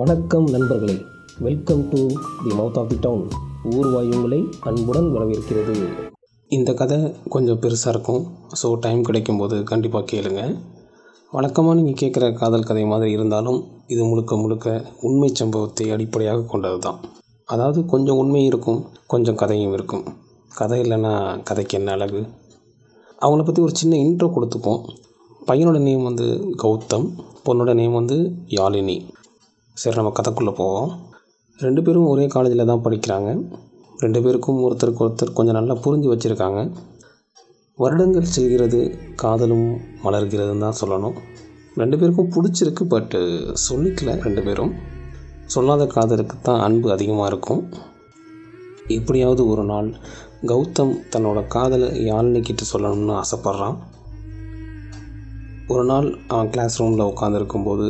வணக்கம் நண்பர்களே. Welcome to the mouth of the town ஊர்வாய் உங்களை அன்புடன் வரவேற்கிறது. இந்த கதை கொஞ்சம் பெருசாக இருக்கும். ஸோ டைம் கிடைக்கும்போது கண்டிப்பாக கேளுங்க. வழக்கமாக நீங்கள் கேட்குற காதல் கதை மாதிரி இருந்தாலும் இது முழுக்க முழுக்க உண்மை சம்பவத்தை அடிப்படையாக கொண்டது தான் அதாவது கொஞ்சம் உண்மையும் இருக்கும் கொஞ்சம் கதையும் இருக்கும். கதை இல்லைன்னா கதைக்கு என்ன அழகு? அவங்கள பற்றி ஒரு சின்ன இன்ட்ரோ கொடுத்துப்போம். பையனோட நேம் வந்து கௌதம் பொண்ணோட நேம் வந்து யாழினி. சரி நம்ம கதைக்குள்ளே போவோம். ரெண்டு பேரும் ஒரே காலேஜில் தான் படிக்கிறாங்க. ரெண்டு பேருக்கும் ஒருத்தருக்கு ஒருத்தர் கொஞ்சம் நல்லா புரிஞ்சு வச்சுருக்காங்க. வருடங்கள் செல்கிறது காதலும் மலர்கிறதுன்னு தான் சொல்லணும். ரெண்டு பேருக்கும் பிடிச்சிருக்கு பட்டு சொல்லிக்கல ரெண்டு பேரும். சொல்லாத காதலுக்கு தான் அன்பு அதிகமாக இருக்கும். எப்படியாவது ஒரு நாள் கௌதம் தன்னோட காதலை யாழினிக்கிட்ட சொல்லணும்னு ஆசைப்பட்றான். ஒரு நாள் அவன் கிளாஸ் ரூமில் உட்காந்துருக்கும்போது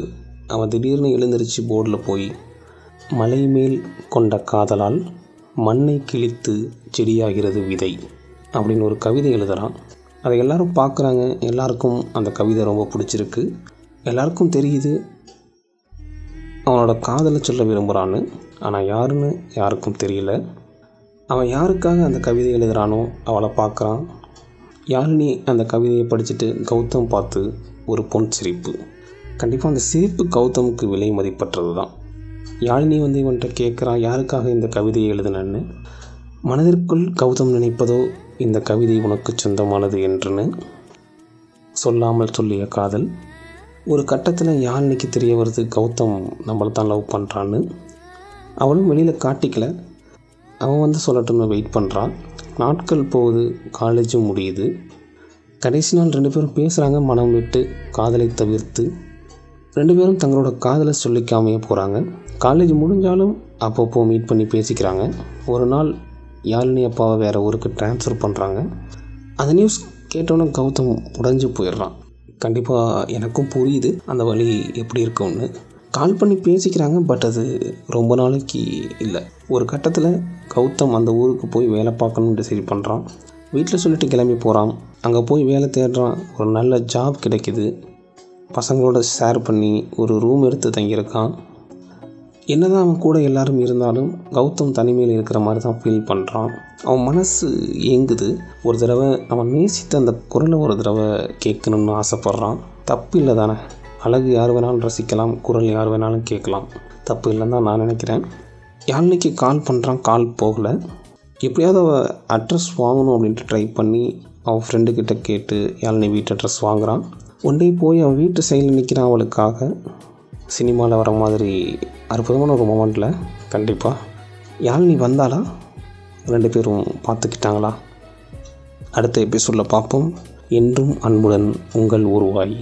அவன் திடீர்னு எழுந்திருச்சு போர்டில் போய் மலை மேல் கொண்ட காதலால் மண்ணை கிழித்து செடியாகிறது விதை அப்படின்னு ஒரு கவிதை எழுதுகிறான் அதை எல்லாரும் பார்க்குறாங்க. எல்லாருக்கும் அந்த கவிதை ரொம்ப பிடிச்சிருக்கு. எல்லாருக்கும் தெரியுது. அவனோட காதலை சொல்ல விரும்புகிறான்னு ஆனால் யாருன்னு யாருக்கும் தெரியல. அவன் யாருக்காக அந்த கவிதை எழுதுகிறானோ அவளை பார்க்குறான். யாழினி அந்த கவிதையை படிச்சுட்டு கௌதம் பார்த்து ஒரு பொன் சிரிப்பு. கண்டிப்பாக அந்த சிரிப்பு கௌதமுக்கு விலை மதிப்பற்றது தான் யாழினி வந்து இவன்கிட்ட கேட்குறான் யாருக்காக இந்த கவிதையை எழுதுனன்னு? மனதிற்குள் கௌதம் நினைப்பதோ இந்த கவிதை உனக்கு சொந்தமானது என்றுன்னு சொல்லாமல் சொல்லிய காதல். ஒரு கட்டத்தில் யாழினிக்கு தெரிய வருது கௌதம் நம்மளை தான் லவ் பண்ணுறான்னு அவளும் வெளியில் காட்டிக்கல. அவன் வந்து சொல்லட்டும்னு வெயிட் பண்ணுறான் நாட்கள் போகுது காலேஜும் முடியுது. கடைசி நாள் ரெண்டு பேரும் பேசுகிறாங்க மனம் விட்டு காதலை தவிர்த்து. ரெண்டு பேரும் தங்களோட காதலை சொல்லிக்காமையே போகிறாங்க காலேஜ் முடிஞ்சாலும் அப்பப்போ மீட் பண்ணி பேசிக்கிறாங்க. ஒரு நாள் யாழினி அப்பாவை வேறு ஊருக்கு ட்ரான்ஸ்ஃபர் பண்ணுறாங்க அந்த நியூஸ் கேட்டோன்னே கௌதம் உடஞ்சி போயிடுறான். கண்டிப்பாக எனக்கும் புரியுது அந்த வழி எப்படி இருக்கும்னு. கால் பண்ணி பேசிக்கிறாங்க பட் அது ரொம்ப நாளைக்கு இல்லை. ஒரு கட்டத்தில் கௌதம் அந்த ஊருக்கு போய் வேலை பார்க்கணும்னு டிசைட் பண்ணுறான் வீட்டில் சொல்லிட்டு கிளம்பி போகிறான் அங்கே போய் வேலை தேடுறான். ஒரு நல்ல ஜாப் கிடைக்குது. பசங்களோட ஷேர் பண்ணி ஒரு ரூம் எடுத்து தங்கியிருக்கான். என்னதான் அவன் கூட எல்லாரும் இருந்தாலும் கௌதம் தனிமையில் இருக்கிற மாதிரி தான் ஃபீல் பண்ணுறான் அவன் மனசு ஏங்குது. ஒரு தடவை அவன் நேசித்த அந்த குரலை ஒரு தடவை கேட்கணும்னு ஆசைப்பட்றான். தப்பு இல்லை தானே அழகு யார் வேணாலும் ரசிக்கலாம் குரல் யார் வேணாலும் கேட்கலாம். தப்பு இல்லைன்னு தான் நான் நினைக்கிறேன். யாழ்னிக்கு கால் பண்ணுறான் கால் போகலை. எப்படியாவது அவள் அட்ரஸ் வாங்கணும் அப்படின்ட்டு ட்ரை பண்ணி அவன் ஃப்ரெண்டுக்கிட்ட கேட்டு யாழ்னி வீட்டு அட்ரஸ் வாங்குகிறான் ஒன் டே போய் அவன் வீட்டு சைடில் நிற்கிறான் அவளுக்காக. சினிமாவில் வர மாதிரி அற்புதமான ஒரு மொமெண்ட்டில் கண்டிப்பாக யாழ் நீ வந்தாளா? ரெண்டு பேரும் பார்த்துக்கிட்டாங்களா? அடுத்த எபிசோடில் பார்ப்போம். என்றும் அன்புடன் உங்கள் உருவாய்